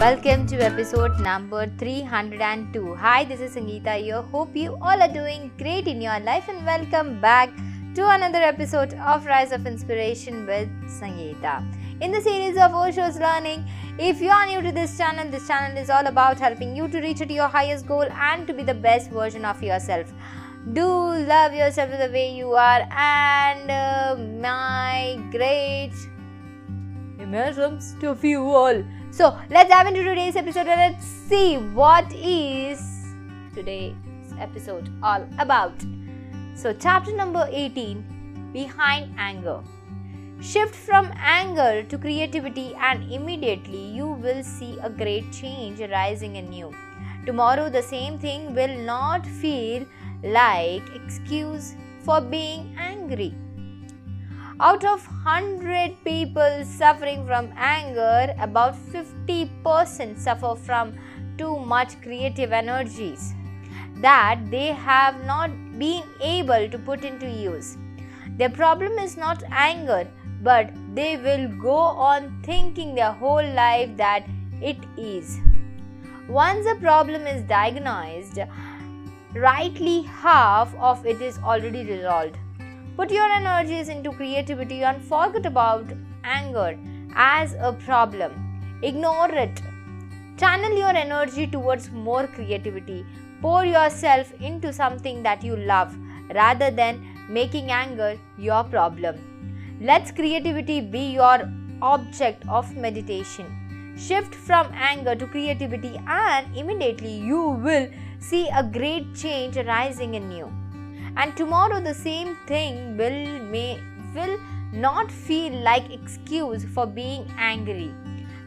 Welcome to episode number 302. Hi, this is Sangeeta here. Hope you all are doing great in your life and welcome back to another episode of Rise of Inspiration with Sangeeta. In the series of Osho's Learning, if you are new to this channel, this channel is all about helping you to reach to your highest goal and to be the best version of yourself. Do love yourself the way you are, and uh, my great immersions to you all. So let's dive into today's episode and let's see what is today's episode all about. So, chapter number 18 Behind Anger. Shift from anger to creativity, and immediately you will see a great change arising in you. Tomorrow, the same thing will not feel like excuse for being angry. Out of 100 people suffering from anger, about 50% suffer from too much creative energies that they have not been able to put into use. Their problem is not anger, but they will go on thinking their whole life that it is. Once a problem is diagnosed, rightly half of it is already resolved. Put your energies into creativity and forget about anger as a problem. Ignore it. Channel your energy towards more creativity. Pour yourself into something that you love rather than making anger your problem. Let creativity be your object of meditation. Shift from anger to creativity, and immediately you will see a great change arising in you and tomorrow the same thing will may will not feel like excuse for being angry.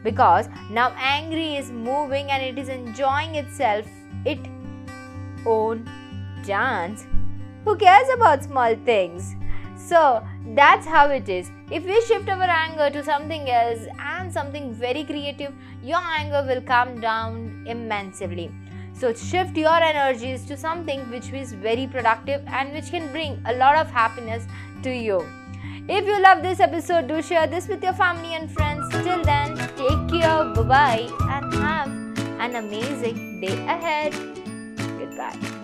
Because now angry is moving and it is enjoying itself it own dance who cares about small things? So that's how it is. If we shift our anger to something else and something very creative your anger will come down immensely so shift your energies to something which is very productive and which can bring a lot of happiness to you. If you love this episode, do share this with your family and friends. Till then, take care, bye bye, and have an amazing day ahead. Goodbye.